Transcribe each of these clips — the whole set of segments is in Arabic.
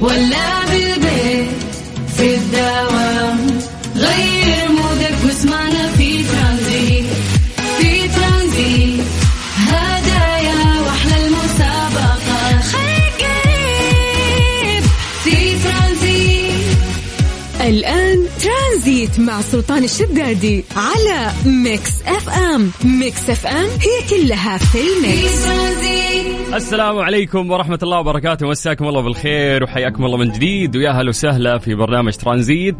ولا بالبيت مع سلطان الشدادي على Mix FM. Mix FM it's all in the mix. السلام عليكم ورحمة الله وبركاته. مساكم الله بالخير وحياكم الله من جديد. ويا هلا وسهلا في برنامج ترانزيت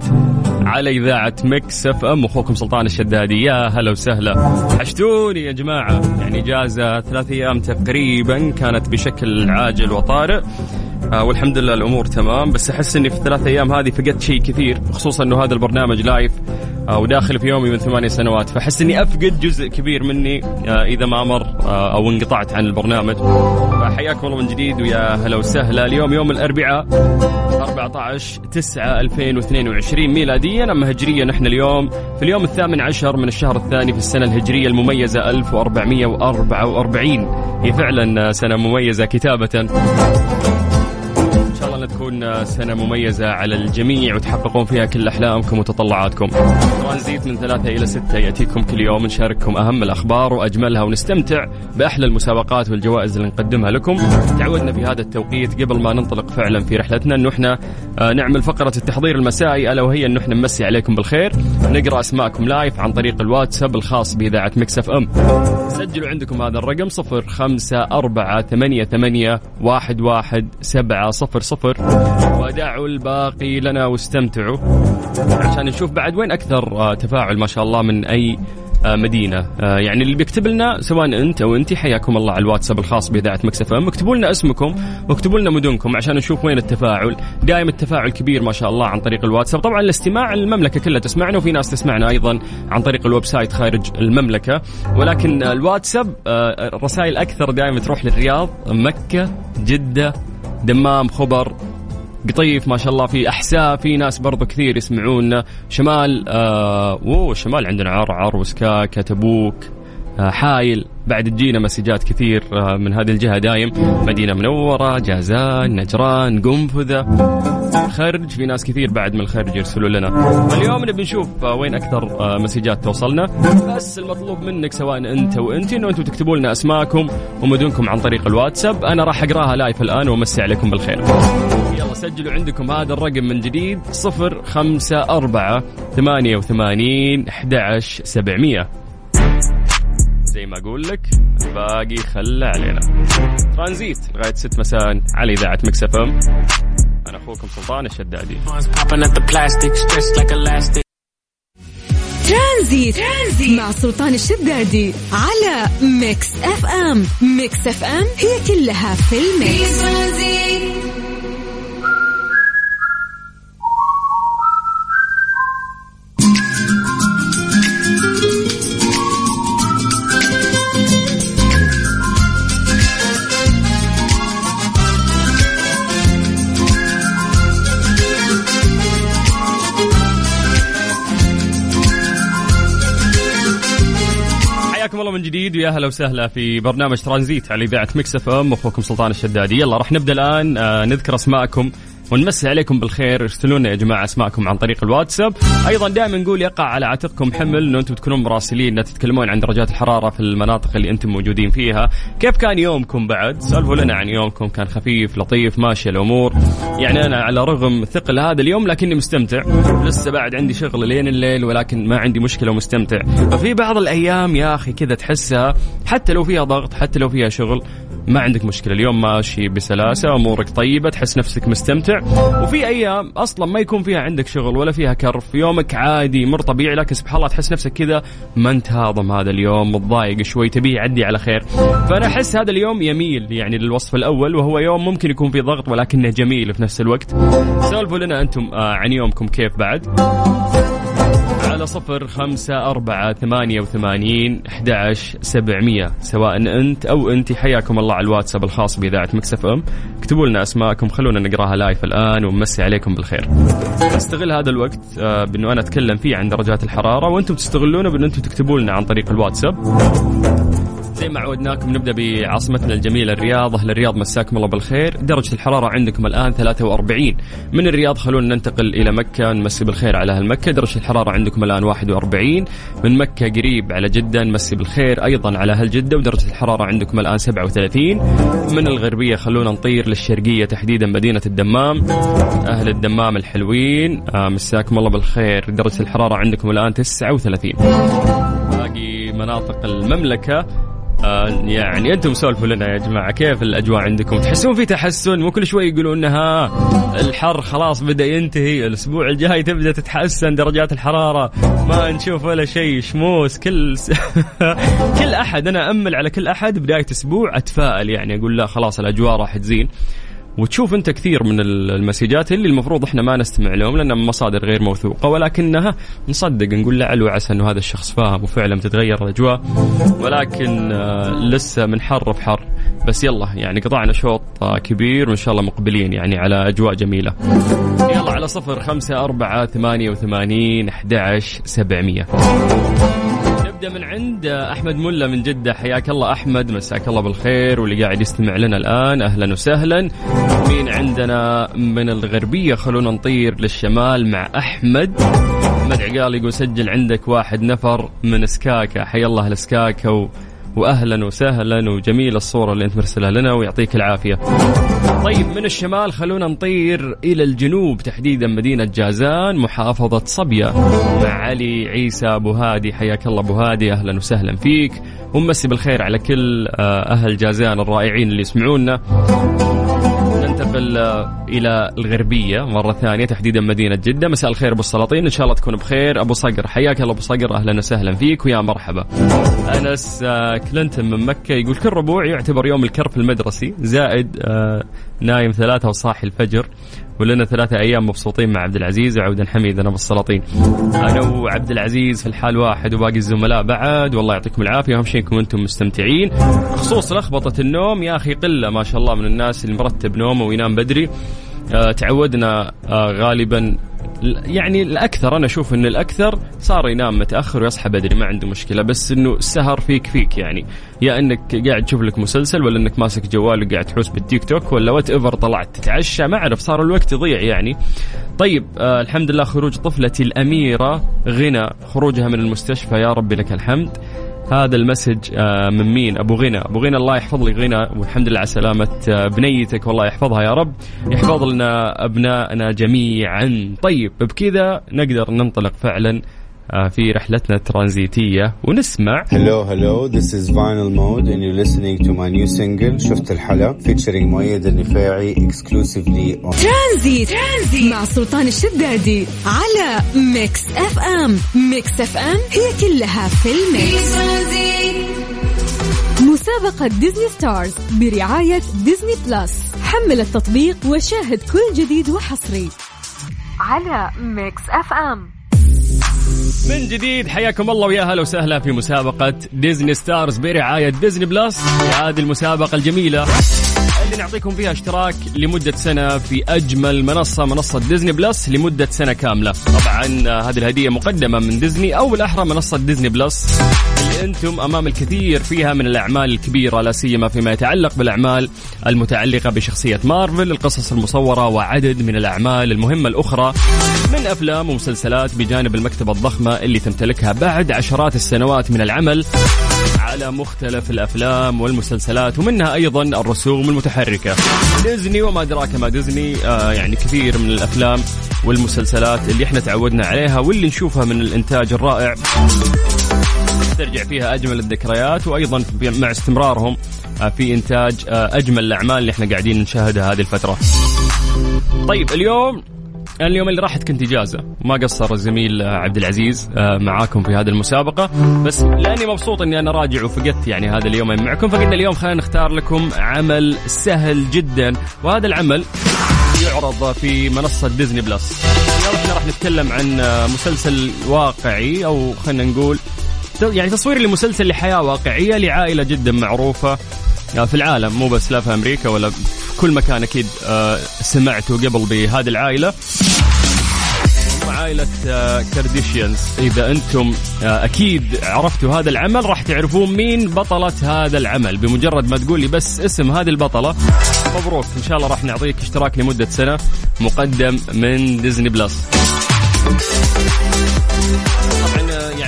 على إذاعة Mix FM. أخوكم سلطان الشدادي. يا هلا وسهلا. وحشتوني يا جماعة. يعني إجازة ثلاث أيام تقريبا كانت بشكل عاجل وطارئ. آه والحمد لله الأمور تمام. بس أحس إني في الثلاث أيام هذه فقدت شيء كثير خصوصا إنه هذا البرنامج live آه وداخل في يومي من ثمانية سنوات. فأحس إني أفقد جزء كبير مني آه إذا ما مر آه أو انقطعت عن البرنامج. فحياكم الله من جديد ويا هلا وسهلا. اليوم يوم الأربعاء 14 9 2022 ميلاديا. أما هجريا نحن اليوم في اليوم الثامن عشر من الشهر الثاني في السنة الهجرية المميزة 1444 هي فعلا سنة مميزة كتابة. الله تكون سنة مميزة على الجميع وتحققون فيها كل أحلامكم وتطلعاتكم. ترانزيت من ثلاثة إلى ستة يأتيكم كل يوم نشارككم أهم الأخبار وأجملها ونستمتع بأحلى المسابقات والجوائز اللي نقدمها لكم. تعودنا في هذا التوقيت قبل ما ننطلق فعلا في رحلتنا انه إحنا آه، نعمل فقرة التحضير المسائي ألا وهي انه إحنا نمسي عليكم بالخير، نقرأ أسماءكم live عن طريق الواتساب الخاص بإذاعة Mix FM. سجلوا عندكم هذا الرقم صفر خمسة أربعة ثمانية ثمانية واحد واحد سبعة صفر صفر ودعوا الباقي لنا واستمتعوا. عشان نشوف بعد وين أكثر آه، تفاعل ما شاء الله من أي آه، مدينة. آه، يعني اللي بيكتب لنا سواء أنت أو أنت حياكم الله على الواتساب الخاص بإذاعة Mix FM. اكتبوا لنا اسمكم واكتبوا لنا مدنكم عشان نشوف وين التفاعل. دائما التفاعل كبير ما شاء الله عن طريق الواتساب. طبعا الاستماع المملكة كلها تسمعنا وفي ناس تسمعنا أيضا عن طريق ال website خارج المملكة. ولكن الواتساب آه، رسائل أكثر دائما تروح للرياض مكة جدة دمام خبر قطيف ما شاء الله في أحساء في ناس برضو كثير يسمعونا شمال آه أوه شمال عندنا عرعر وسكاكة تبوك آه حايل. بعد تجينا مسجات كثير آه من هذه الجهة دايم. مدينة منورة جازان نجران قنفذة. خرج في ناس كثير بعد من الخرج يرسلوا لنا. اليوم نبي نشوف وين أكثر آه، مسجات توصلنا. بس المطلوب منك سواء أنت وأنت إنه أنتم تكتبوا لنا أسماءكم ومدنكم عن طريق الواتساب. أنا راح أقراها لايف الآن وامسي عليكم بالخير. يلا سجلوا عندكم هذا الرقم من جديد صفر خمسة أربعة ثمانية وثمانين أحد عشر سبعمية. زي ما أقول لك الباقي خلى علينا. ترانزيت لغاية ست مساء على إذاعة Mix FM. أنا أخوكم سلطان الشدادي. ترانزيت, مع سلطان الشدادي على Mix FM Mix FM it's all in the mix ترانزيت الله من جديد ويا هلا وسهلا في برنامج ترانزيت على إذاعة Mix FM أخوكم سلطان الشدادي. يلا راح نبدأ الآن. آه، نذكر أسماءكم. ونمسي عليكم بالخير. ارسلوا لنا يا جماعة أسماءكم عن طريق الواتساب. أيضا دائما نقول يقع على عاتقكم حمل إنه أنتم تكونون مراسلين لا تتكلمون عن درجات الحرارة في المناطق اللي أنتم موجودين فيها. كيف كان يومكم بعد؟ سولفوا لنا عن يومكم كان خفيف لطيف ماشي الأمور. يعني أنا على رغم ثقل هذا اليوم لكني مستمتع. لسه بعد عندي شغل لين الليل ولكن ما عندي مشكلة ومستمتع. ففي بعض الأيام يا أخي كذا تحسها حتى لو فيها ضغط حتى لو فيها شغل ما عندك مشكلة. اليوم ماشي بسلاسة أمورك طيبة تحس نفسك مستمتع. وفي أيام أصلا ما يكون فيها عندك شغل ولا فيها كرف. يومك عادي مر طبيعي لكن سبحان الله تحس نفسك كذا ما انت هاضم هذا اليوم متضايق شوي تبيه يعدي على خير. فأنا أحس هذا اليوم يميل يعني للوصف الأول وهو يوم ممكن يكون فيه ضغط ولكنه جميل في نفس الوقت. سولفوا لنا أنتم آه، عن يومكم كيف بعد. على صفر خمسة أربعة ثمانية وثمانين أحد سبعمية. سواء أنت أو أنت حياكم الله على الواتساب الخاص بإذاعة Mix FM. اكتبوا لنا أسماءكم خلونا نقراها live الآن ونمسي عليكم بالخير. استغل هذا الوقت آه، بأنه أنا أتكلم فيه عن درجات الحرارة وأنتم تستغلونه بأن أنتم تكتبوا لنا عن طريق الواتساب. زي ما عودناكم نبدأ بعاصمتنا الجميلة الرياض. أهل الرياض مساكم الله بالخير. درجة الحرارة عندكم الآن 43 من الرياض؟ خلونا ننتقل إلى مكة نمسي بالخير على أهل مكة. درجة الحرارة عندكم الآن 41 من مكة قريب على جدة نمسي بالخير أيضا على أهل جدة ودرجة الحرارة عندكم الآن 37 من الغربية؟ خلونا نطير للشرقية تحديدا مدينة الدمام. أهل الدمام الحلوين. آه مساكم الله بالخير. درجة الحرارة عندكم الآن 39 باقي مناطق المملكة. آه يعني أنتم سولفوا لنا يا جماعة كيف الأجواء عندكم؟ تحسون في تحسن مو كل شوي يقولون إنها الحر خلاص بدأ ينتهي، الأسبوع الجاي تبدأ تتحسن درجات الحرارة، ما نشوف ولا شيء شموس كل س... كل أحد أنا أمل على كل أحد بداية أسبوع أتفائل يعني أقول لا خلاص الأجواء راح تزين. وتشوف انت كثير من المسجات اللي المفروض إحنا ما نستمع لهم لانها من مصادر غير موثوقة ولكنها نصدق نقول لعل وعسى إنه هذا الشخص فاهم وفعلا تتغير الأجواء ولكن آه، لسه من حر في حر. بس يلا يعني قطعنا شوط آه، كبير وإن شاء الله مقبلين يعني على أجواء جميلة. يلا على صفر خمسة أربعة ثمانية وثمانين أحد عشر سبعمية. نبدا من عند أحمد ملا من جدة. حياك الله أحمد مساك الله بالخير واللي قاعد يستمع لنا الآن. أهلا وسهلا. مين عندنا من الغربية؟ خلونا نطير للشمال مع أحمد. أحمد عقال يقول سجل عندك واحد نفر من سكاكا حيا الله أهل و... واهلا وسهلا. وجميلة الصورة اللي أنت مرسلها لنا ويعطيك العافية. طيب من الشمال خلونا نطير إلى الجنوب تحديدا مدينة جازان محافظة صبية مع علي عيسى أبو هادي حياك الله أبو هادي أهلا وسهلا فيك ومسي بالخير على كل آه، أهل جازان الرائعين اللي يسمعونا. ننتقل آه، إلى الغربية مرة ثانية تحديدا مدينة جدة. مساء الخير أبو السلاطين. إن شاء الله تكون بخير. أبو صقر حياك الله أبو صقر. أهلا وسهلا فيك. ويا مرحبا. أنس آه، كلينتون من مكة يقول كل ربوع يعتبر يوم الكرف المدرسي زائد آه، نايم ثلاثة وصاحي الفجر. ولنا ثلاثة أيام مبسوطين مع عبد العزيز. وعودا حميدا أبو السلاطين. أنا وعبد العزيز في الحال واحد وباقي الزملاء بعد. والله يعطيكم العافية. أهم شيء إنكم أنتم مستمتعين. بخصوص لخبطة النوم يا أخي قلة ما شاء الله من الناس اللي مرتب نومه وينام بدري. تعودنا آه، غالبا يعني الأكثر أنا أشوف إن الأكثر صار ينام متأخر ويصحى بدري ما عنده مشكلة بس إنه السهر فيك فيك يعني. يا إنك قاعد تشوف لك مسلسل ولا إنك ماسك جوال وقاعد تحوس بالتيك توك ولا whatever طلعت تتعشى ما أعرف صار الوقت يضيع يعني. طيب آه الحمد لله خروج طفلتي الأميرة غنى خروجها من المستشفى يا ربي لك الحمد. هذا ال message آه، من مين؟ أبو غنى. أبو غنى الله يحفظ لي غنى والحمد لله على سلامة آه، بنيتك والله يحفظها يا رب. يحفظ لنا ابنائنا جميعا. طيب بكذا نقدر ننطلق فعلا في رحلتنا الترانزيتية. ونسمع. Hello, hello, this is Vinyl Mode and you're listening to my new single شفت الحلا featuring مؤيد النفاعي exclusively on ترانزيت. ترانزيت مع سلطان الشدادي على Mix FM Mix FM it's all in the mix. مسابقة Disney Stars برعاية Disney Plus حمل التطبيق وشاهد كل جديد وحصري على Mix FM من جديد. حياكم الله ويا هلا وسهلا في مسابقة Disney Stars برعاية Disney Plus. هذه المسابقة الجميلة اللي نعطيكم فيها اشتراك لمدة سنة في أجمل منصة منصة Disney Plus لمدة سنة كاملة. طبعا هذه الهدية مقدمة من ديزني أو بالأحرى منصة Disney Plus. اللي أنتم أمام الكثير فيها من الأعمال الكبيرة لا سيما فيما يتعلق بالأعمال المتعلقة بشخصية مارفل القصص المصورة وعدد من الأعمال المهمة الأخرى من أفلام ومسلسلات بجانب المكتبة الضخمة اللي تمتلكها بعد عشرات السنوات من العمل على مختلف الأفلام والمسلسلات ومنها أيضا الرسوم المتحركة. ديزني وما أدراك ما ديزني آه يعني كثير من الأفلام والمسلسلات اللي إحنا تعودنا عليها واللي نشوفها من الإنتاج الرائع ترجع فيها أجمل الذكريات وأيضا مع استمرارهم آه، في إنتاج آه، أجمل الأعمال اللي إحنا قاعدين نشاهدها هذه الفترة. طيب اليوم اليوم اللي راحت كنت إجازة. ما قصر الزميل آه، عبد العزيز معاكم في هذه المسابقة. بس لأني مبسوط إني أنا راجع وفقدت يعني هذا اليومين معكم. فقلنا اليوم خلينا نختار لكم عمل سهل جدا. وهذا العمل يعرض في منصة ديزني بلس اليوم إحنا راح نتكلم عن مسلسل واقعي أو خلينا نقول يعني تصوير لمسلسل لحياة واقعية لعائلة جدا معروفة. آه، في العالم مو بس لا في أمريكا ولا في كل مكان أكيد آه، سمعتوا قبل بهذه العائلة. عائلة آه، Kardashians إذا أنتم آه، أكيد عرفتوا هذا العمل راح تعرفون مين بطلة هذا العمل. بمجرد ما تقول لي بس اسم هذه البطلة مبروك. إن شاء الله راح نعطيك اشتراك لمدة سنة مقدم من Disney Plus آه،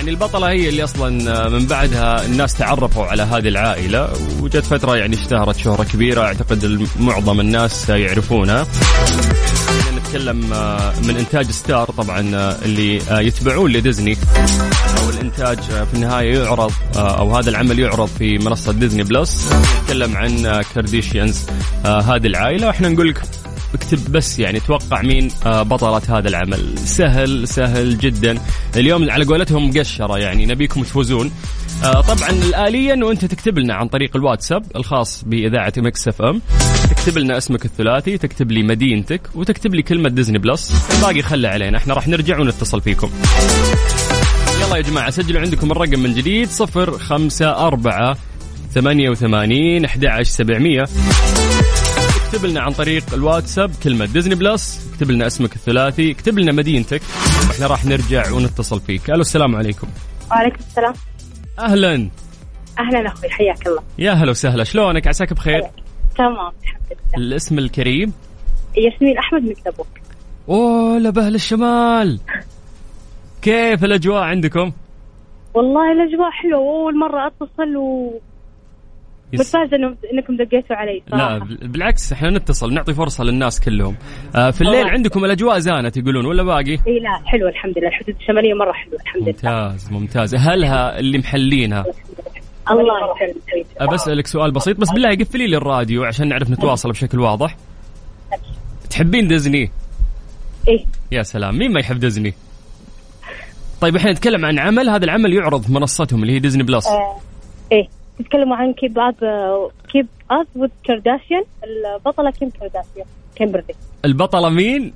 يعني البطلة هي اللي أصلا آه، من بعدها الناس تعرفوا على هذه العائلة وجت فترة يعني اشتهرت شهرة كبيرة أعتقد معظم الناس يعرفونها نتكلم آه، من إنتاج Star طبعا آه، اللي يتبعون لديزني. أو الإنتاج في النهاية يعرض أو هذا العمل يعرض في منصة Disney Plus. نتكلم عن Kardashians هذه العائلة. وإحنا نقول لك اكتب بس يعني توقع مين آه، بطلة هذا العمل. سهل سهل جدا. اليوم على قولتهم مقشرة يعني نبيكم تفوزون. آه، طبعا الآلية انه انت تكتب لنا عن طريق الواتساب الخاص بإذاعة Mix FM. تكتب لنا اسمك الثلاثي تكتب لي مدينتك وتكتب لي كلمة Disney Plus. الباقي خلى علينا إحنا راح نرجع ونتصل فيكم. يلا يا جماعة سجلوا عندكم الرقم من جديد صفر خمسة أربعة ثمانية وثمانين أحد عشر سبعمية. اكتب لنا عن طريق الواتساب كلمة ديزني بلس اكتب لنا اسمك الثلاثي اكتب لنا مدينتك. وإحنا راح نرجع ونتصل فيك. ألو السلام عليكم. وعليكم السلام. أهلا. أهلا أخوي حياك الله. يا هلا وسهلا. شلونك؟ عساك بخير؟ تمام الحمد لله. الاسم الكريم؟ ياسمين أحمد من تبوك. أوه لبهل الشمال. كيف الأجواء عندكم؟ والله الأجواء حلوة واول مرة أتصل و إنه- إنكم دقيتوا علي لا صراحة بال- بالعكس إحنا نتصل نعطي فرصة للناس كلهم. آه في الليل. عندكم الأجواء زانت يقولون ولا باقي؟ إي لا حلوة الحمد لله. الحدود الشمالية مرة حلوة الحمد لله. ممتاز ممتاز. اهلها اللي محلينها الله يسلمك أبى أسألك سؤال بسيط بس بالله قفلي لي الراديو عشان نعرف نتواصل بشكل واضح. تحبين ديزني؟ إيه يا سلام مين ما يحب ديزني؟ طيب إحنا نتكلم عن عمل هذا العمل يعرض في منصتهم اللي هي Disney Plus. إيه تتكلموا عن keep up keep up with Kardashian البطلة كيم كارداشيان كيمبرلي. البطلة مين؟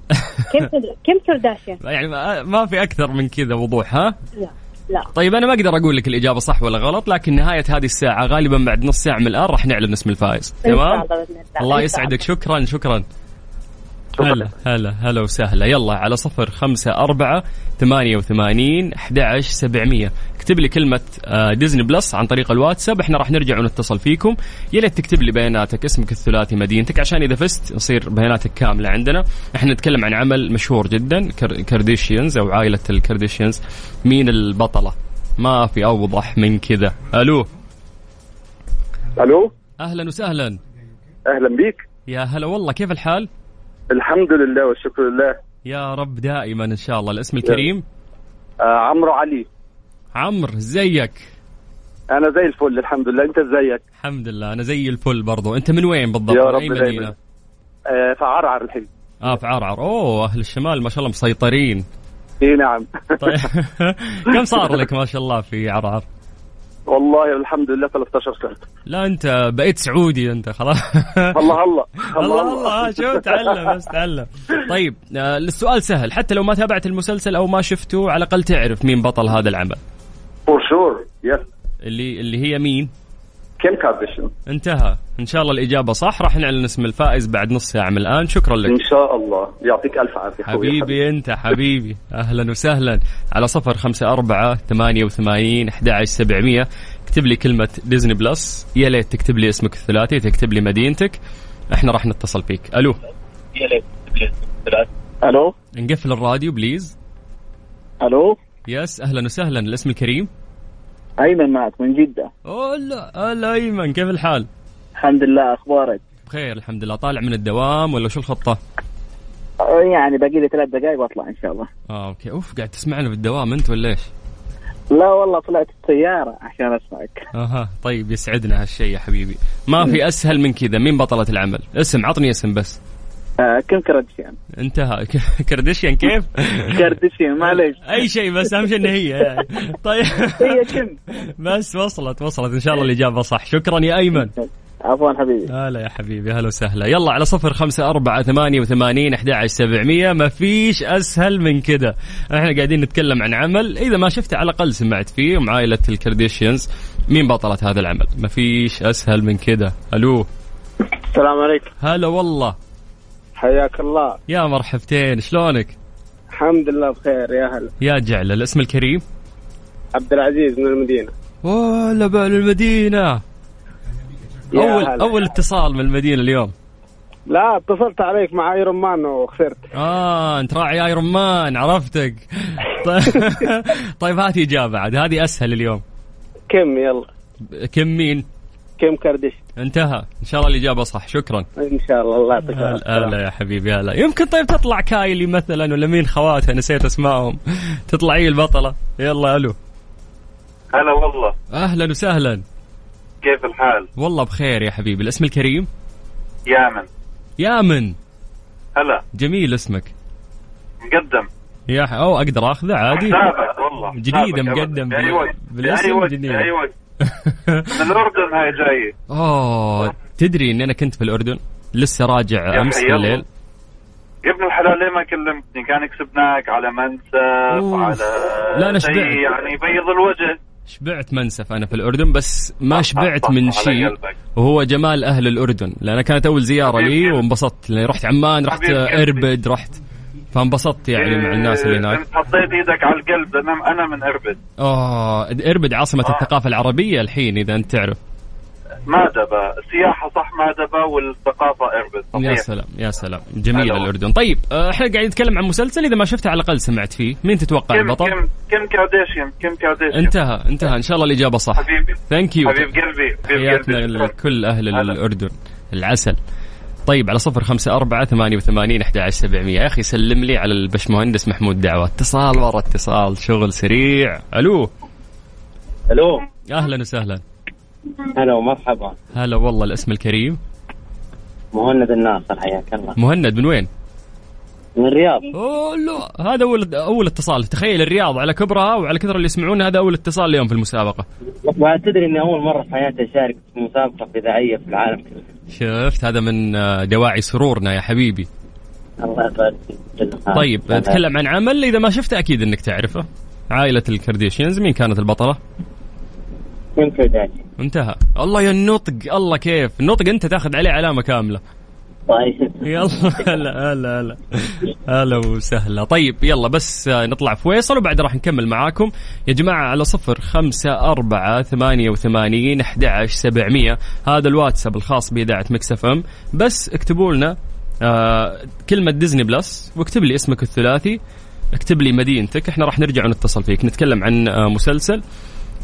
كيم كيم كارداشيان. يعني ما- ما في أكثر من كذا وضوح ها؟ لا لا. طيب أنا ما أقدر أقول لك الإجابة صح ولا غلط لكن نهاية هذه الساعة غالبا بعد نص ساعة من الآن راح نعلن اسم الفائز. تمام؟ الله يسعدك. شكرا شكرا. هلا هلا هلا وسهلا. يلا على صفر خمسة أربعة ثمانية وثمانين أحد عشر سبعمية. اكتب لي كلمة آه، Disney Plus عن طريق الواتساب إحنا راح نرجع ونتصل فيكم. يا ريت تكتب لي بياناتك اسمك الثلاثي مدينتك عشان إذا فزت يصير بياناتك كاملة عندنا. إحنا نتكلم عن عمل مشهور جدا Kardashians أو عائلة ال Kardashians مين البطلة؟ ما في أوضح من كذا. ألو؟ ألو؟ أهلا وسهلا. أهلا بيك. يا هلا والله كيف الحال؟ الحمد لله والشكر لله. يا رب دائما إن شاء الله. الاسم الكريم؟ آه عمرو علي. عمرو زيك؟ أنا زي الفل الحمد لله. أنت ازيك الحمد لله أنا زي الفل برضو. أنت من وين بالضبط؟ يا رب اي. مدينة؟ آه في عرعر الحين. آه في عرعر. أوه أهل الشمال ما شاء الله مسيطرين. إي نعم. طيب. كم صار لك ما شاء الله في عرعر؟ والله الحمد لله 13 سنة. لا أنت بقيت سعودي أنت خلاص. الله الله الله الله. شوف تعلم بس تعلم. طيب آه السؤال سهل. حتى لو ما تابعت المسلسل أو ما شفته على الأقل تعرف مين بطل هذا العمل. for sure yes اللي اللي هي مين؟ كيم كارديشن انتهى. إن شاء الله الإجابة صح. راح نعلن اسم الفائز بعد نص ساعة من الآن. شكرا لك. إن شاء الله. يعطيك ألف عافية أخوي. حبيبي أنت حبيبي. أهلا وسهلا. على صفر خمسة أربعة ثمانية وثمانين أحد عشر سبعمية. اكتب لي كلمة Disney Plus يا ليت تكتب لي اسمك الثلاثي تكتب لي مدينتك. إحنا راح نتصل فيك. ألو. ألو. نقفل الراديو please. ألو. yes أهلا وسهلا الاسم الكريم؟ أيمن معك من جدة. اوه لا هلا أيمن كيف الحال؟ الحمد لله أخبارك؟ بخير الحمد لله. طالع من الدوام ولا شو الخطة؟ يعني باقي لي ثلاث دقائق وأطلع إن شاء الله. آه okay. أوف قاعد تسمعنا في الدوام أنت ولا إيش؟ لا والله طلعت السياره عشان أسمعك. أها طيب يسعدنا هالشيء يا حبيبي. ما في أسهل من كذا مين بطلة العمل؟ اسم عطني اسم بس. آه كيم كارديشيان. انتهى. كرديشيان كيف؟ كارديشيان معليش. أي شيء بس أهم شيء ان هي. يعني طيب. هي كيم بس وصلت وصلت. إن شاء الله الإجابة صح. شكرا يا أيمن. عفوا حبيبي. هلا يا حبيبي هلا وسهلا. يلا على صفر خمسة أربعة ثمانية وثمانين أحد عشر سبعمية. ما فيش أسهل من كذا إحنا قاعدين نتكلم عن عمل. إذا ما شفته على الأقل سمعت فيه. مع عائلة ال Kardashians مين بطلة هذا العمل؟ ما فيش أسهل من كذا ألو. السلام عليكم. هلا والله. حياك الله. يا مرحبتين شلونك؟ الحمد لله بخير يا هلا. يا جعل الاسم الكريم؟ عبد العزيز من المدينة. هلا بال المدينة. أول هلا. أول اتصال من المدينة اليوم. لا اتصلت عليك مع Iron Man وخسرت. آه أنت راعي Iron Man عرفتك. طيب, طيب هاتي إجابة عاد هذه أسهل اليوم. كم؟ يلا. كم مين؟ كم كردش انتهى. إن شاء الله الإجابة صح. شكرا. إن شاء الله. الله يعطيك هلا يا حبيبي هلا. يمكن طيب تطلع كايلي مثلا ولا مين خواتها؟ نسيت أسمائهم. تطلعي البطلة. يلا ألو. هلا والله. أهلا وسهلا. كيف الحال؟ والله بخير يا حبيبي. الاسم الكريم؟ يامن. يامن. هلا. جميل اسمك. مقدم. يا ح... أو أقدر أخذه عادي. سابق والله. سابق مقدم بالاسم جديدة. بأي وقت. من الأردن هاي جاية اوه تدري اني أنا كنت في الاردن لسه راجع أمس. بالليل يا ابن الحلال ليه ما كلمتني كان كسبناك على منسف أوف. على لا، شيء شبعت. يعني يبيض الوجه شبعت منسف أنا في الأردن بس ما شبعت من شيء. وهو جمال أهل الأردن لأن كانت أول زيارة لي. وانبسطت لاني رحت عمان رحت. إربد رحت فانبسطت يعني مع الناس اللي هناك. حطيت إيدك على القلب أنا أنا من إربد. آه إربد عاصمة آه. الثقافة العربية الحين إذا أنت تعرف. مادبة. السياحة صح مادبة والثقافة إربد يا صحيح سلام يا سلام. جميل هلا. الأردن. طيب آه، إحنا قاعدين نتكلم عن مسلسل إذا ما شفته على الأقل سمعت فيه. مين تتوقع؟ مين البطل؟ كيم كيم كارديشيان كيم كارديشيان. انتهى انتهى. إن شاء الله الإجابة صح. حبيبي. thank you حبيب قلبي حياتنا لكل أهل هلا. الأردن. العسل. طيب على صفر خمسة أربعة ثمانية وثمانين أحد عشر سبعمية. يا أخي سلم لي على البشمهندس محمود دعوة اتصال ورا اتصال. شغل سريع. ألو. ألو. أهلا وسهلا. هلا ومرحبا. هلا والله الاسم الكريم؟ مهند الناصر حياك الله. مهند من وين؟ من الرياض. أوه لا هذا اول أول اتصال. تخيل الرياض على كبرها وعلى كثر اللي يسمعون هذا أول اتصال اليوم في المسابقة. وتدري إني أول مرة في حياتي أشارك في مسابقة اذاعيه في العالم كله. شفت هذا من آه، دواعي سرورنا يا حبيبي. الله يبارك. طيب تكلم عن عمل. إذا ما شفته أكيد إنك تعرفه. عائلة الكارديشيانز مين كانت البطلة؟ انتهى. الله يا النطق الله كيف. النطق أنت تاخذ عليه علامة كاملة. طيب. يلا هلا هلا هلا. هلا وسهلا. طيب يلا بس آه، نطلع فيصل وبعد راح نكمل معاكم. يا جماعة على صفر خمسة أربعة ثمانية وثمانين أحد سبعمية. هذا الواتساب الخاص بإذاعة ميكس اف ام. بس اكتبوا لنا آه كلمة ديزني بلس واكتب لي اسمك الثلاثي اكتب لي مدينتك. إحنا راح نرجع ونتصل فيك. نتكلم عن آه مسلسل.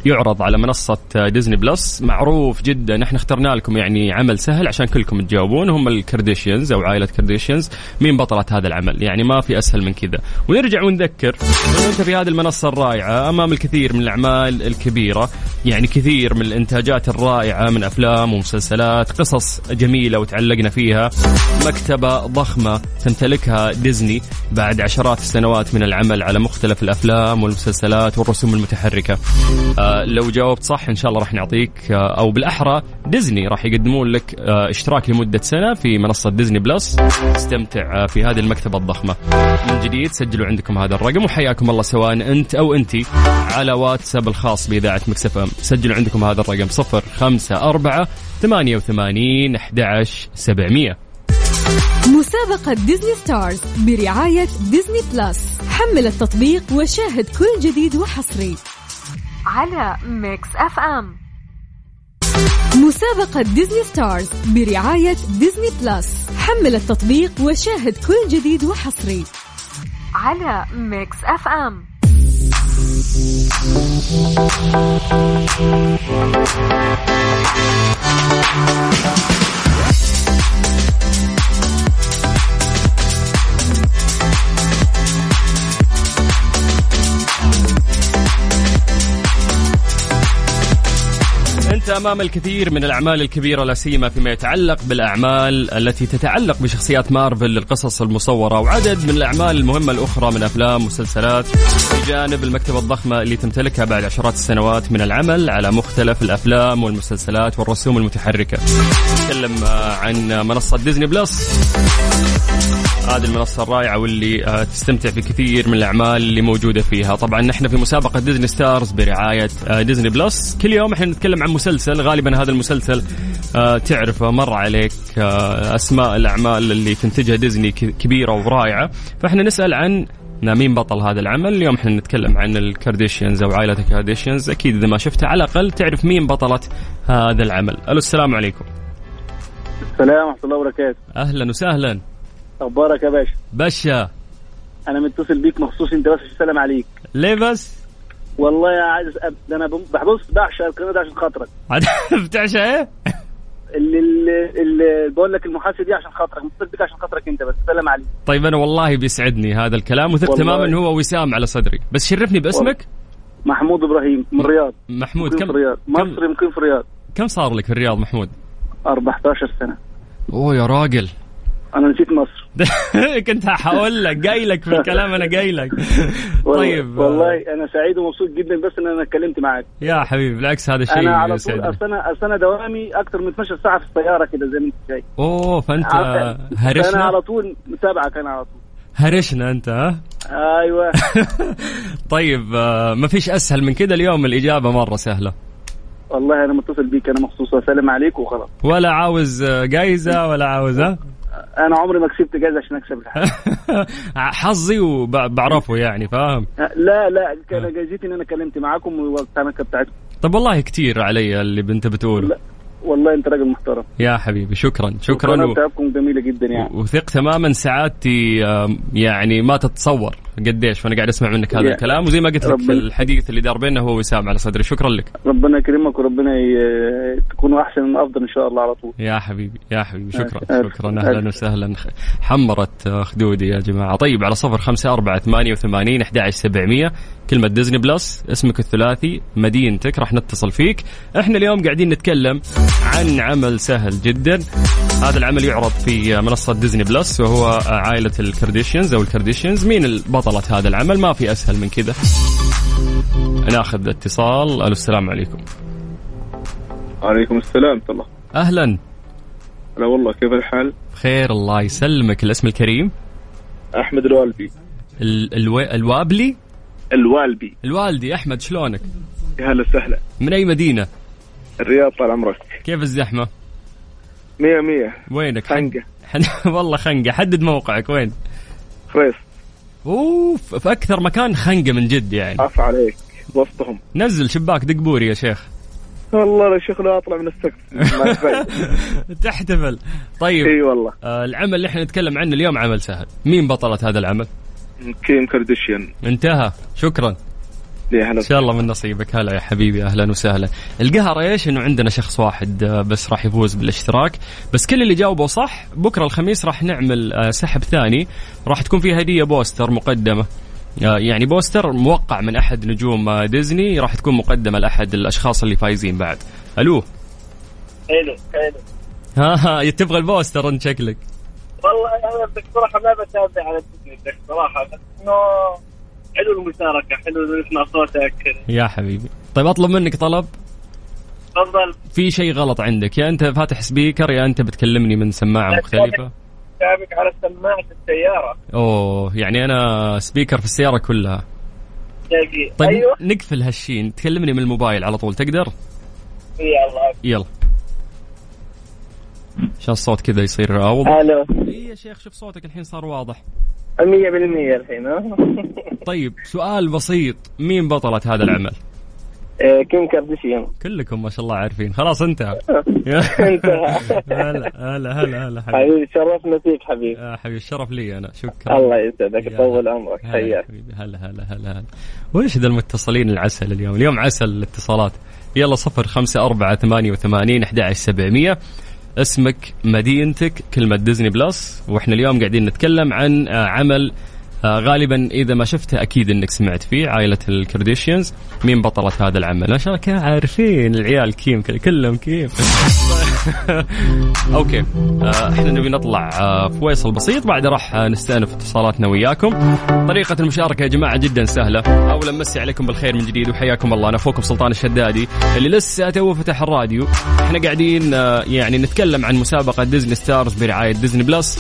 يعرض على منصة ديزني بلس معروف جدا إحنا اخترنا لكم يعني عمل سهل عشان كلكم تجاوبون. هم الكارديشيانز أو عائلة كارديشيانز مين بطلة هذا العمل؟ يعني ما في أسهل من كذا. ونرجع ونذكر. أنت في هذه المنصة الرائعة أمام الكثير من الأعمال الكبيرة يعني كثير من الإنتاجات الرائعة من أفلام ومسلسلات قصص جميلة وتعلقنا فيها. مكتبة ضخمة تمتلكها ديزني بعد عشرات السنوات من العمل على مختلف الأفلام والمسلسلات والرسوم المتحركة. آه لو جاوبت صح إن شاء الله راح نعطيك آه أو بالأحرى ديزني راح يقدمون لك آه اشتراك لمدة سنة في منصة ديزني بلس. استمتع آه في هذه المكتبة الضخمة. من جديد سجلوا عندكم هذا الرقم وحياكم الله سواء أنت أو انتي على واتساب الخاص بإذاعة ميكس اف ام. سجلوا عندكم هذا الرقم 054 88 11 700 مسابقة ديزني ستارز برعاية ديزني بلس. حمل التطبيق وشاهد كل جديد وحصري. على ميكس اف ام. مسابقة ديزني ستارز برعاية ديزني بلس. حمل التطبيق وشاهد كل جديد وحصري. على ميكس اف ام. أمام الكثير من الأعمال الكبيرة لا سيما فيما يتعلق بالأعمال التي تتعلق بشخصيات مارفل للقصص المصورة وعدد من الأعمال المهمة الأخرى من أفلام ومسلسلات بجانب المكتبة الضخمة اللي تمتلكها بعد عشرات السنوات من العمل على مختلف الأفلام والمسلسلات والرسوم المتحركة. نتكلم عن منصة ديزني بلس. هذه المنصة الرائعة واللي آه، تستمتع في كثير من الأعمال اللي موجودة فيها. طبعا نحن في مسابقة ديزني ستارز برعاية آه، ديزني بلس كل يوم إحنا نتكلم عن مسلسل غالبا هذا المسلسل آه، تعرفه مر عليك آه، أسماء الأعمال اللي تنتجها ديزني كبيرة ورائعة. فإحنا نسأل عن مين بطل هذا العمل. اليوم إحنا نتكلم عن الكارديشيانز أو عائلة الكارديشيانز أكيد إذا ما شفتها على الأقل تعرف مين بطلة هذا العمل. ألو السلام عليكم. السلام ورحمة الله وبركاته. أهلا وسهلا. أخبارك يا باشا؟ باشا. أنا متصل بيك مخصوص أنت بس السلام عليك. ليه بس؟ والله يا عايز ده بم- بحبص بعشق القناة ده عشان خاطرك. عاد بتعشى إيه؟ اللي, اللي, بقول لك المحاسب دي عشان خاطرك متصل بيك عشان خاطرك أنت بس السلام عليك. طيب أنا والله بيسعدني هذا الكلام وثق. تماما هو وسام على صدري. بس شرفني باسمك. محمود إبراهيم من الرياض. محمود كم في الرياض. مصري مقيم في الرياض. كم صار لك في الرياض محمود؟ 14 سنة. أوه يا راجل. أنا نسيت مصر. كنت حقول لك جاي لك في الكلام أنا جاي لك. طيب. والله أنا سعيد ومبسوط جدا بس إن أنا اتكلمت معاك. يا حبيبي بالعكس هذا شيء أنا على طول. أصل أنا أصل أنا دوامي أكثر من 12 ساعة في السيارة كده زي ما أنت شايف أوه فأنت أنا هرشنا؟ على طول متابعك أنا على طول. هرشنا أنت ها؟ أيوه. طيب آه، ما فيش أسهل من كده اليوم الإجابة مرة سهلة. والله أنا متصل بيك أنا مخصوص أسلم عليك وخلاص. ولا عاوز جايزة ولا عاوز ها؟ أنا عمري ما كسبت جايزه عشان أكسب الحاجة حظي وبعرفه يعني فاهم؟ لا لا كان جايزتي إن أنا كلمت معاكم والقناه بتاعتكم. طب والله كتير علي اللي انت بتقوله. لا. والله أنت راجل محترم. يا حبيبي شكرا شكرا القناه و... جميلة جدا يعني. وثق تماما سعادتي يعني ما تتصور. قديش؟ وأنا قاعد أسمع منك هذا الكلام وزي ما قلت لك الحديث اللي دار بيننا هو وسام على صدري. شكرا لك. ربنا يكرمك وربنا ي... تكونوا أحسن من أفضل إن شاء الله على طول. يا حبيبي يا حبيبي. شكرا ألف- شكرا. أهلا وسهلا. حمرت خدودي يا جماعة. طيب على صفر خمسة أربعة ثمانية وثمانين أحد سبعمية. كلمة ديزني بلس اسمك الثلاثي مدينتك راح نتصل فيك. إحنا اليوم قاعدين نتكلم عن عمل سهل جدا. هذا العمل يعرض في منصة ديزني بلس وهو عائلة الكارديشيانز أو الكارديشيانز مين بطلة هذا العمل ما في أسهل من كذا. ناخذ اتصال. ألو السلام عليكم. عليكم السلام الله أهلا. لا والله كيف الحال؟ بخير الله يسلمك. الاسم الكريم؟ أحمد الوالبي ال... ألو... الوابلي؟ الوالبي الوالدي أحمد شلونك؟ يا هلا وسهلا. من أي مدينة؟ الرياض طال عمرك. كيف الزحمة؟ مية مية. وينك؟ خنقة. حد... والله خنقة. حدد موقعك وين؟ خريص. اوف في أكثر مكان خنقة من جد يعني. عفا عليك وسطهم. نزل شباك دق بوري يا شيخ. والله يا شيخ لا أطلع من السقف. تحتفل. طيب. إي والله. آه العمل اللي إحنا نتكلم عنه اليوم عمل سهل. مين بطلة هذا العمل؟ كيم كارديشيان انتهى. شكرا. هلا إن شاء الله من نصيبك. هلا يا حبيبي أهلا وسهلا. القهر إيش؟ إنه عندنا شخص واحد آه، بس راح يفوز بالاشتراك. بس كل اللي جاوبوا صح بكرة الخميس راح نعمل آه، سحب ثاني. راح تكون فيه هدية بوستر مقدمة. آه، يعني بوستر موقع من أحد نجوم ديزني. راح تكون مقدمة لأحد الأشخاص اللي فايزين بعد. ألو؟ حلو حلو ها ها تبغى البوستر أنت شكلك. والله أنا بدك صراحة ما بتابع على الديزني بدك صراحة بس إنه حلو المشاركة حلو نسمع صوتك. يا حبيبي. طيب أطلب منك طلب؟ تفضل. في شيء غلط عندك يا أنت فاتح speaker يا أنت بتكلمني من سماعة مختلفة. تابعك على سماعة السيارة. أوه يعني أنا speaker في السيارة كلها. تلاقي طيب أيوه. نقفل هالشين تكلمني من الموبايل على طول تقدر؟ يلا. يلا. عشان الصوت كذا يصير اوضح ألو اي يا شيخ شوف صوتك الحين صار واضح. 100% الحين ها؟ طيب سؤال بسيط. مين بطلة هذا العمل؟ إيه، كيم كارديشيان كلكم ما شاء الله عارفين. خلاص انتهى انتهى. هلا هلا هلا هلا حبيبي. حبيبي شرفنا فيك حبيبي. يا حبيبي الشرف لي أنا. شكرا. الله يسعدك يطول عمرك. حياك. هلا هلا هلا هلا. وش ذا المتصلين العسل اليوم؟ اليوم عسل الاتصالات. يلا صفر خمسة أربعة ثمانية وثمانين أحد سبعمية. اسمك مدينتك كلمة ديزني بلس وإحنا اليوم قاعدين نتكلم عن آه، عمل غالبا إذا ما شفته أكيد إنك سمعت فيه عائلة الكرديشيانز. مين بطلة هذا العمل؟ الله كانوا عارفين العيال كيم كلهم كيم okay. آه، إحنا نبي نطلع آه، فويصل بسيط. بعد راح آه، نستأنف اتصالاتنا وياكم. طريقة المشاركة يا جماعة جدا سهلة. اولا مسي عليكم بالخير من جديد وحياكم الله. أنا أخوكم سلطان الشدادي اللي لسه تو فتح الراديو. إحنا قاعدين آه، يعني نتكلم عن مسابقة ديزني ستارز برعاية ديزني بلس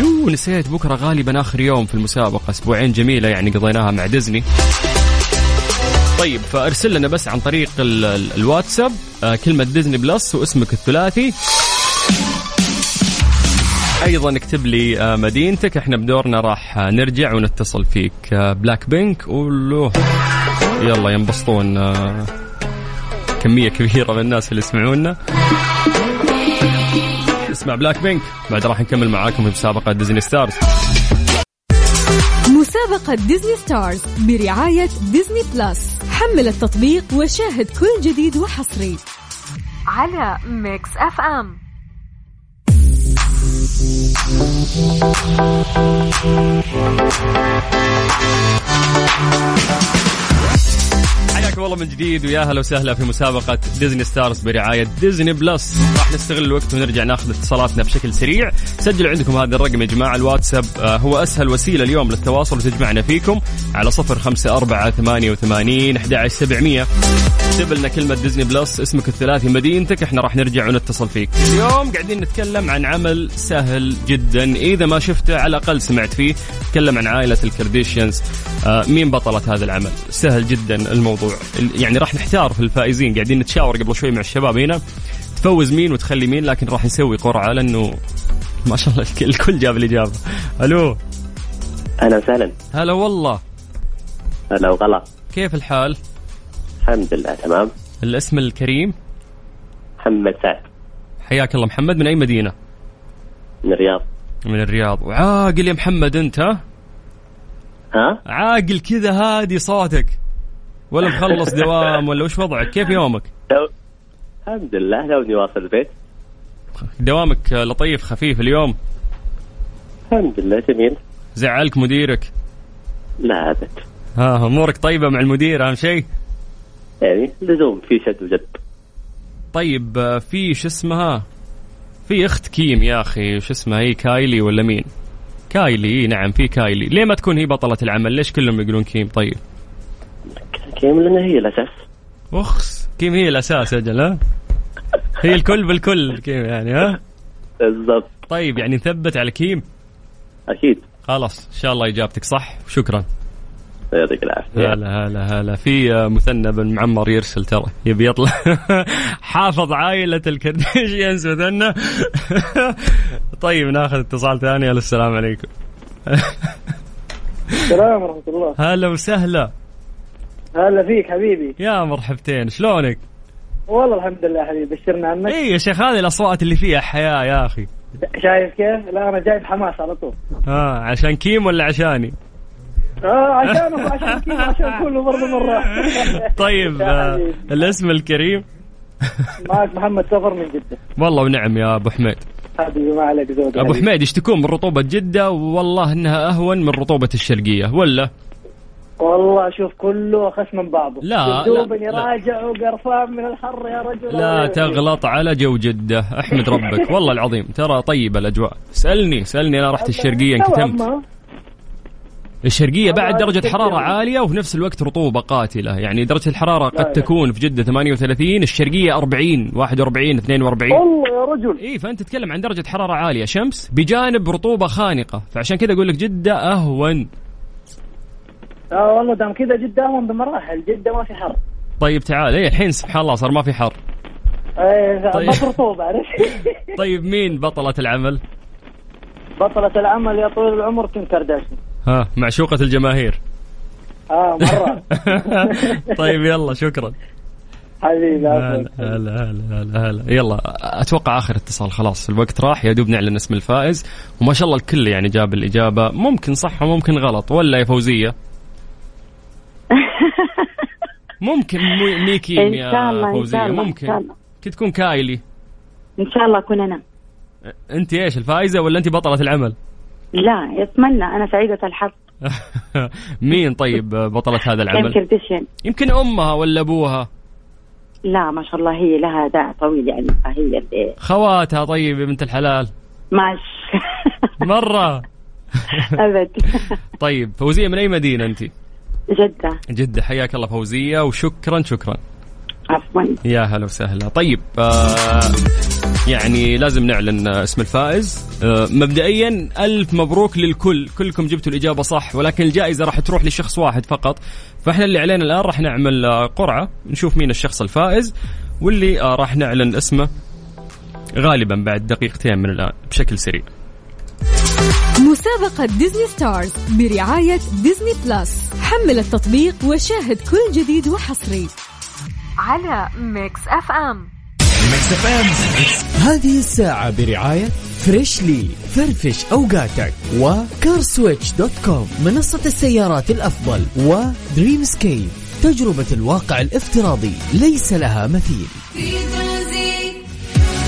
يو. نسيت بكرة غالبا آخر يوم في المسابقة. أسبوعين جميلة يعني قضيناها مع ديزني. طيب فأرسل لنا بس عن طريق ال- ال- الواتساب آه، كلمة Disney Plus واسمك الثلاثي. أيضا اكتب لي آه، مدينتك. إحنا بدورنا راح آه، نرجع ونتصل فيك بلاك بينك ولو يلا ينبسطون كمية كبيرة من الناس اللي يسمعونا. اسمع بلاك بينك بعد راح نكمل معاكم في مسابقة Disney Stars مسابقة Disney Stars برعاية Disney Plus حمل التطبيق وشاهد كل جديد وحصري. على Mix FM حياكم الله من جديد ويا هلا وسهلا في مسابقة Disney Stars برعاية Disney Plus. راح نستغل الوقت ونرجع ناخذ اتصالاتنا بشكل سريع. سجلوا عندكم هذا الرقم يا جماعة الواتساب آه، هو أسهل وسيلة اليوم للتواصل وتجمعنا فيكم على صفر خمسة أربعة ثمانية وثمانين أحد سبعمية. اكتب لنا كلمة Disney Plus اسمك الثلاثي مدينتك إحنا راح نرجع ونتصل فيك. اليوم قاعدين نتكلم عن عمل سهل جدا. إذا ما شفته على الأقل سمعت فيه. نتكلم عن عائلة ال Kardashians. آه، مين بطلة هذا العمل؟ سهل جدا الموضوع. ال- يعني راح نحتار في الفائزين. قاعدين نتشاور قبل شوي مع الشباب هنا. تفوز مين وتخلي مين لكن راح نسوي قرعة لأنه ما شاء الله الكل- جاب الإجابة. ألو. أهلا وسهلا. هلا والله. هلا وغلا. كيف الحال؟ الحمد لله تمام. الاسم الكريم؟ محمد سعد. حياك الله. محمد من أي مدينة؟ من الرياض. من الرياض. وعاقل يا محمد أنت ها؟ ها؟ عاقل كذا هادي صوتك. ولا مخلص دوام ولا وش وضعك؟ كيف يومك؟ الحمد لله توني واصل البيت. دوامك لطيف خفيف اليوم؟ الحمد لله جميل. زعلك مديرك؟ لا أبد. ها أمورك طيبة مع المدير أهم شيء؟ يعني لزوم في شد وجد. طيب في شو اسمها؟ في أخت كيم يا أخي شو اسمها هي كايلي ولا مين؟ كايلي نعم في كايلي. ليه ما تكون هي بطلة العمل؟ ليش كلهم يقولون كيم؟ طيب. كيم لأن هي الأساس. أخس. كيم هي الأساس أجل ها؟ هي الكل بالكل كيم يعني ها؟ بالضبط. طيب يعني نثبت على كيم؟ أكيد. خلاص إن شاء الله إجابتك صح شكرا يعطيك العافية. هلا هلا هلا في آه، مثنى بن معمر يرسل ترى يبي يطلع. حافظ عائلة ال Kardashians مثنى. طيب ناخذ اتصال ثاني. ألو السلام عليكم. السلام ورحمة الله. هلا وسهلا. هلا فيك حبيبي يا مرحبتين شلونك؟ والله الحمد لله حبيبي بشرنا عنك اي يا شيخ هذه الأصوات اللي فيها حياة يا أخي شايف كيف؟ لا أنا جاي بحماس على طول ها عشان كيم ولا عشاني؟ آه عشانه عشان كذا عشان كله برضه مرة طيب آه،. الاسم الكريم معك محمد سفر من جدة والله ونعم يا أبو حميد حبيبي ما عليك زود أبو. حميد يشتكون من رطوبة جدة والله إنها أهون من رطوبة الشرقية ولا؟ والله شوف كله اخس من بعضه. لا، دوبني. راجع وقرفان من الحر يا رجل. لا تغلط على جو جدة أحمد ربك. والله العظيم ترى طيبة الأجواء. اسألني اسألني أنا رحت الشرقية انكتمت. توأم. الشرقية بعد أتذكر. حرارة عالية وفي نفس الوقت رطوبة قاتلة. يعني درجة الحرارة قد. تكون في جدة 38 الشرقية 40 41 42 والله يا رجل. اي فأنت تتكلم عن درجة حرارة عالية. شمس بجانب رطوبة خانقة. فعشان كذا أقول لك جدة أهون. آه والله دام كذا جدة اهون بمراحل جدة ما في حر. طيب تعال. اي الحين سبحان الله صار ما في حر. إيه طيب. رطوبة طيب مين بطلة العمل؟ بطلة العمل يا طويل العمر كيم كارداشيان ها معشوقة الجماهير. آه مرة. طيب يلا شكرا. حبيبي. هلا هلا هلا هلا. يلا أتوقع آخر اتصال. خلاص الوقت راح. يا دوب نعلن اسم الفائز. وما شاء الله الكل يعني جاب الإجابة. ممكن صح وممكن غلط ولا يا فوزية؟ ممكن ميكي يا إن ممكن. كنت تكون كايلي. إن شاء الله أكون أنا. أنت إيش الفائزة ولا أنت بطلة العمل؟ لا يتمنى أنا سعيدة الحظ. مين طيب بطلة هذا العمل؟ كرديشيان يمكن أمها ولا أبوها؟ لا ما شاء الله هي لها داع طويل يعني فهي اللي خواتها طيب يا بنت الحلال؟ ماش مرة. أبد. طيب فوزية من أي مدينة أنت؟ جدة. جدة حياك الله فوزية وشكرا شكرا. عفوا. يا هلا وسهلا. طيب آه يعني لازم نعلن اسم الفائز. آه مبدئيا ألف مبروك للكل. كلكم جبتوا الإجابة صح ولكن الجائزة راح تروح لشخص واحد فقط. فإحنا اللي علينا الآن راح نعمل آه قرعة نشوف مين الشخص الفائز واللي آه راح نعلن اسمه غالبا بعد دقيقتين من الآن بشكل سريع. مسابقة Disney Stars برعاية Disney Plus. حمل التطبيق وشاهد كل جديد وحصري. على Mix FM. Mix FM. هذه الساعة برعاية Freshly فرفش أوقاتك و CarSwitch dot com منصة السيارات الأفضل و Dreamscape. تجربة الواقع الافتراضي ليس لها مثيل.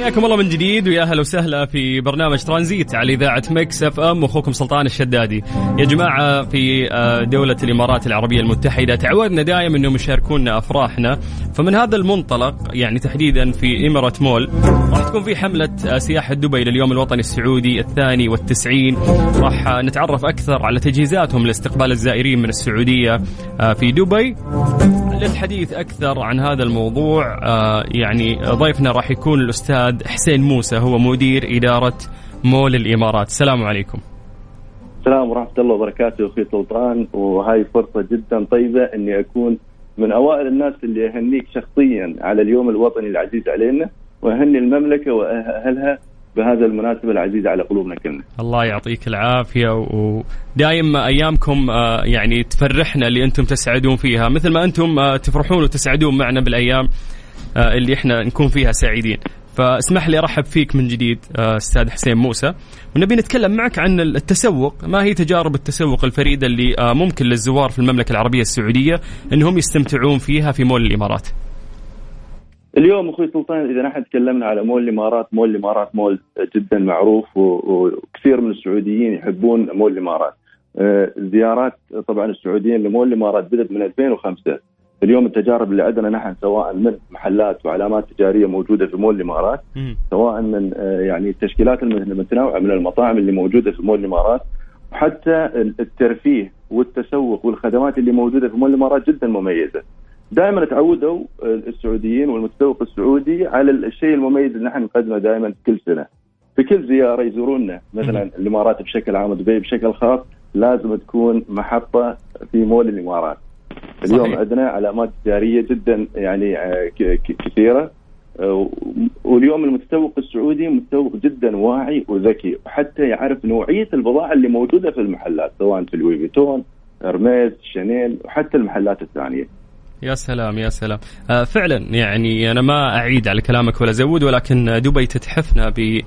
حياكم الله من جديد ويا أهلا وسهلا في برنامج ترانزيت على إذاعة Mix FM. واخوكم سلطان الشدادي. يا جماعة في آه، دولة الإمارات العربية المتحدة تعودنا دائما أنهم يشاركونا أفراحنا. فمن هذا المنطلق يعني تحديدا في إمارات مول راح تكون في حملة آه، سياحة دبي لليوم الوطني السعودي الثاني والتسعين. راح آه، نتعرف أكثر على تجهيزاتهم لاستقبال الزائرين من السعودية في دبي. للحديث أكثر عن هذا الموضوع يعني ضيفنا راح يكون الأستاذ حسين موسى هو مدير إدارة مول الإمارات. السلام عليكم. السلام ورحمة الله وبركاته أخي سلطان. وهاي فرصة جدا طيبة أني أكون من أوائل الناس اللي أهنيك شخصيا على اليوم الوطني العزيز علينا وأهني المملكة وأهلها بهذا المناسبة العزيزة على قلوبنا كلنا. الله يعطيك العافية. ودائما أيامكم آه، يعني تفرحنا اللي أنتم تسعدون فيها. مثل ما أنتم آه، تفرحون وتسعدون معنا بالأيام آه، اللي إحنا نكون فيها سعيدين. فاسمح لي أرحب فيك من جديد آه، أستاذ حسين موسى. ونبي نتكلم معك عن التسوق. ما هي تجارب التسوق الفريدة اللي آه، ممكن للزوار في المملكة العربية السعودية إنهم يستمتعون فيها في مول الإمارات؟ اليوم أخوي سلطان إذا نحن تكلمنا على مول الإمارات مول الإمارات مول جدا معروف وكثير من السعوديين يحبون مول الإمارات. آه، زيارات طبعا السعوديين لمول الإمارات بدأت من 2005 اليوم التجارب اللي عندنا نحن سواء من محلات وعلامات تجارية موجودة في مول الإمارات سواء من آه، يعني التشكيلات المتنوعة من المطاعم اللي موجودة في مول الإمارات وحتى الترفيه والتسوق والخدمات اللي موجودة في مول الإمارات جدا مميزة. دائما تعودوا السعوديين والمتسوق السعودي على الشيء المميز اللي نحن نقدمه دائما كل سنة. في كل زيارة يزورونا مثلا الإمارات بشكل عام ودبي بشكل خاص لازم تكون محطة في مول الإمارات. اليوم صحيح. عندنا علامات تجارية جدا يعني آه، كثيرة. آه، واليوم المتسوق السعودي متسوق جدا واعي وذكي وحتى يعرف نوعية البضائع اللي موجودة في المحلات سواء في لوي فيتون ارميز شانيل وحتى المحلات الثانية. يا سلام يا سلام. آه فعلا يعني أنا ما أعيد على كلامك ولا ازود ولكن دبي تتحفنا ب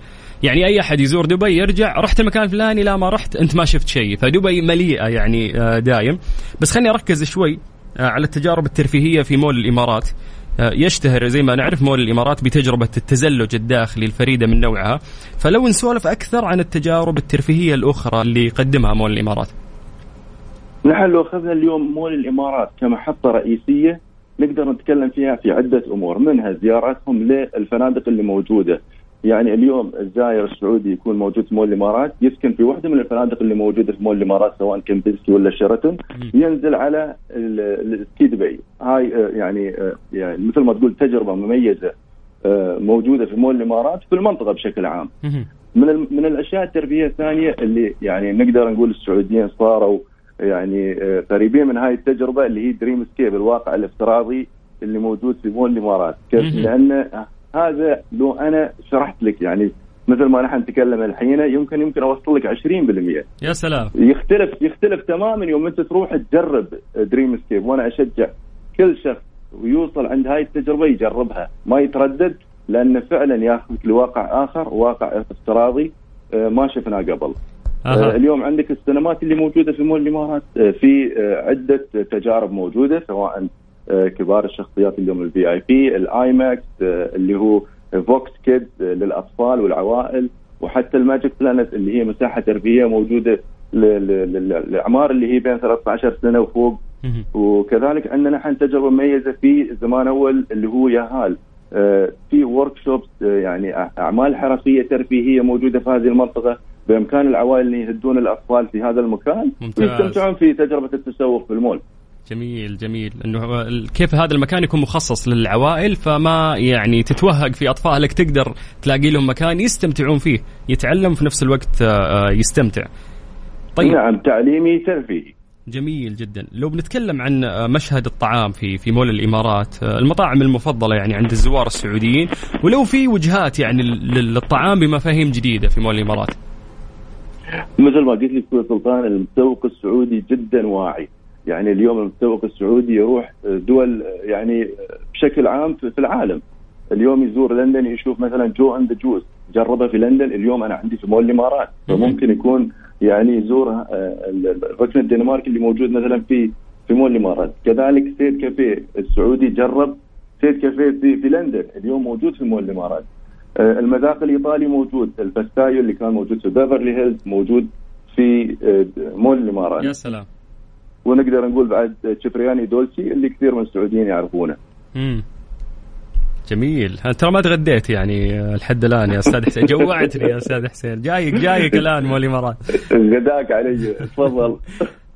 يعني أي أحد يزور دبي يرجع رحت المكان الفلاني لا ما رحت أنت ما شفت شيء. فدبي مليئة يعني آه دايم. بس خليني أركز شوي آه على التجارب الترفيهية في مول الإمارات. آه يشتهر زي ما نعرف مول الإمارات بتجربة التزلج الداخلي الفريدة من نوعها. فلو نسولف أكثر عن التجارب الترفيهية الأخرى اللي يقدمها مول الإمارات. نحن لو أخذنا اليوم مول الإمارات كمحطة رئيسية نقدر نتكلم فيها في عدة أمور منها زياراتهم للفنادق اللي موجودة. يعني اليوم الزائر السعودي يكون موجود في مول الإمارات يسكن في واحدة من الفنادق اللي موجودة في مول الإمارات سواء Kempinski ولا Sheraton ينزل على ال Ski Dubai. هاي آه، يعني آه، يعني مثل ما تقول تجربة مميزة آه، موجودة في مول الإمارات في المنطقة بشكل عام. من من الأشياء الترفيهية الثانية اللي يعني نقدر نقول السعوديين صاروا يعني قريبين من هاي التجربة اللي هي Dreamscape الواقع الافتراضي اللي موجود في مول الإمارات. لأن هذا لو أنا شرحت لك يعني مثل ما نحن نتكلم الحين يمكن يمكن أوصل لك 20% يا سلام. يختلف يختلف تماما يوم أنت تروح تجرب Dreamscape وأنا أشجع كل شخص ويوصل عند هاي التجربة يجربها. ما يتردد لأنه فعلا ياخذك لواقع آخر واقع افتراضي آه، ما شفناه قبل. آه، اليوم عندك السينمات اللي موجودة في مول الإمارات آه، في آه، عدة تجارب موجودة سواء كبار الشخصيات اليوم ال VIP ال IMAX اللي هو VOX Kids للأطفال والعوائل وحتى ال Magic Planet اللي هي مساحة ترفيهيه موجودة للاعمار اللي هي بين 13 سنة وفوق وكذلك عندنا نحن تجربة مميزة في زمان أول اللي هو ياهال آه، في ورك شوبس يعني أعمال حرفية ترفيهيه موجودة في هذه المنطقة بإمكان العوائل إن يهدون الأطفال في هذا المكان. ويستمتعون في تجربة التسوق في المول. جميل جميل. إنه كيف هذا المكان يكون مخصص للعوائل فما يعني تتوهق في أطفالك تقدر تلاقي لهم مكان يستمتعون فيه يتعلم في نفس الوقت آه، آه، يستمتع. طيب. نعم تعليمي ترفيهي جميل جدا. لو بنتكلم عن آه، مشهد الطعام في في مول الإمارات المطاعم المفضلة يعني عند الزوار السعوديين ولو في وجهات يعني لل- للطعام بمفاهيم جديدة في مول الإمارات. مثل ما قلت لك سلطان المتسوق السعودي جدا واعي. يعني اليوم المتسوق السعودي يروح دول يعني بشكل عام في العالم. اليوم يزور لندن يشوف مثلا جو أند جوز. جربه في لندن اليوم أنا عندي في مول الإمارات. فممكن يكون يعني يزور آه، الركن الدنماركي اللي موجود مثلا في في مول الإمارات. كذلك سيد كافيه السعودي جرب سيد كافيه في في لندن. اليوم موجود في مول الإمارات. آه، المذاق الإيطالي موجود. الباستايو اللي كان موجود في بيفرلي هيلز موجود في آه، مول الإمارات. يا سلام. ونقدر نقول بعد تشفرياني دولسي اللي كثير من السعوديين يعرفونه. امم جميل. ترى ما تغديت يعني لحد الآن يا أستاذ حسين؟ جوعتني يا أستاذ حسين. جايك جايك الآن مول الامارات غداك علي. تفضل.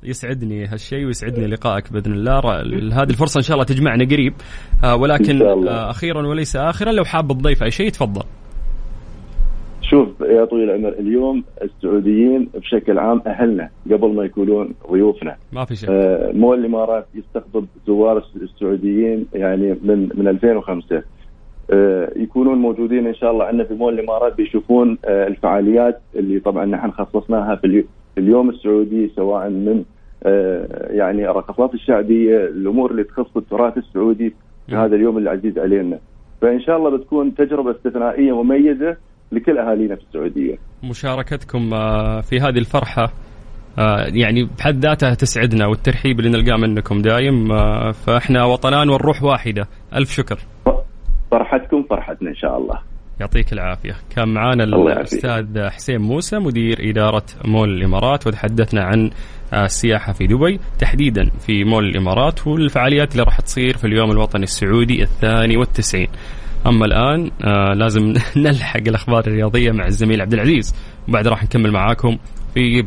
يسعدني هالشيء ويسعدني لقائك بإذن الله. هذه الفرصة إن شاء الله تجمعنا قريب. آه ولكن. آه أخيرا وليس اخرا لو حاب تضيف أي شيء تفضل. يا طويل العمر اليوم السعوديين بشكل عام أهلنا قبل ما يكونون ضيوفنا. ما في شيء آه، مول الإمارات يستقطب زوار الس- السعوديين يعني من من 2005 آه، يكونون موجودين إن شاء الله عندنا في مول الإمارات بيشوفون آه، الفعاليات اللي طبعا نحن خصصناها في اليو- في اليوم السعودي سواء من آه، يعني الرقصات الشعبية الأمور اللي تخص التراث السعودي في هذا اليوم العزيز علينا. فإن شاء الله بتكون تجربة استثنائية مميزة لكل أهالينا في السعودية. مشاركتكم آه في هذه الفرحة آه يعني بحد ذاتها تسعدنا والترحيب اللي نلقاه منكم دايم آه فإحنا وطنان والروح واحدة. ألف شكر. فرحتكم فرحتنا إن شاء الله. يعطيك العافية. كان معانا. الاستاذ حسين موسى مدير إدارة مول الإمارات وتحدثنا عن السياحة في دبي. تحديدا في مول الإمارات والفعاليات اللي راح تصير في اليوم الوطني السعودي الثاني والتسعين. أما الآن آه لازم نلحق الأخبار الرياضية مع الزميل عبد العزيز. وبعد راح نكمل معاكم في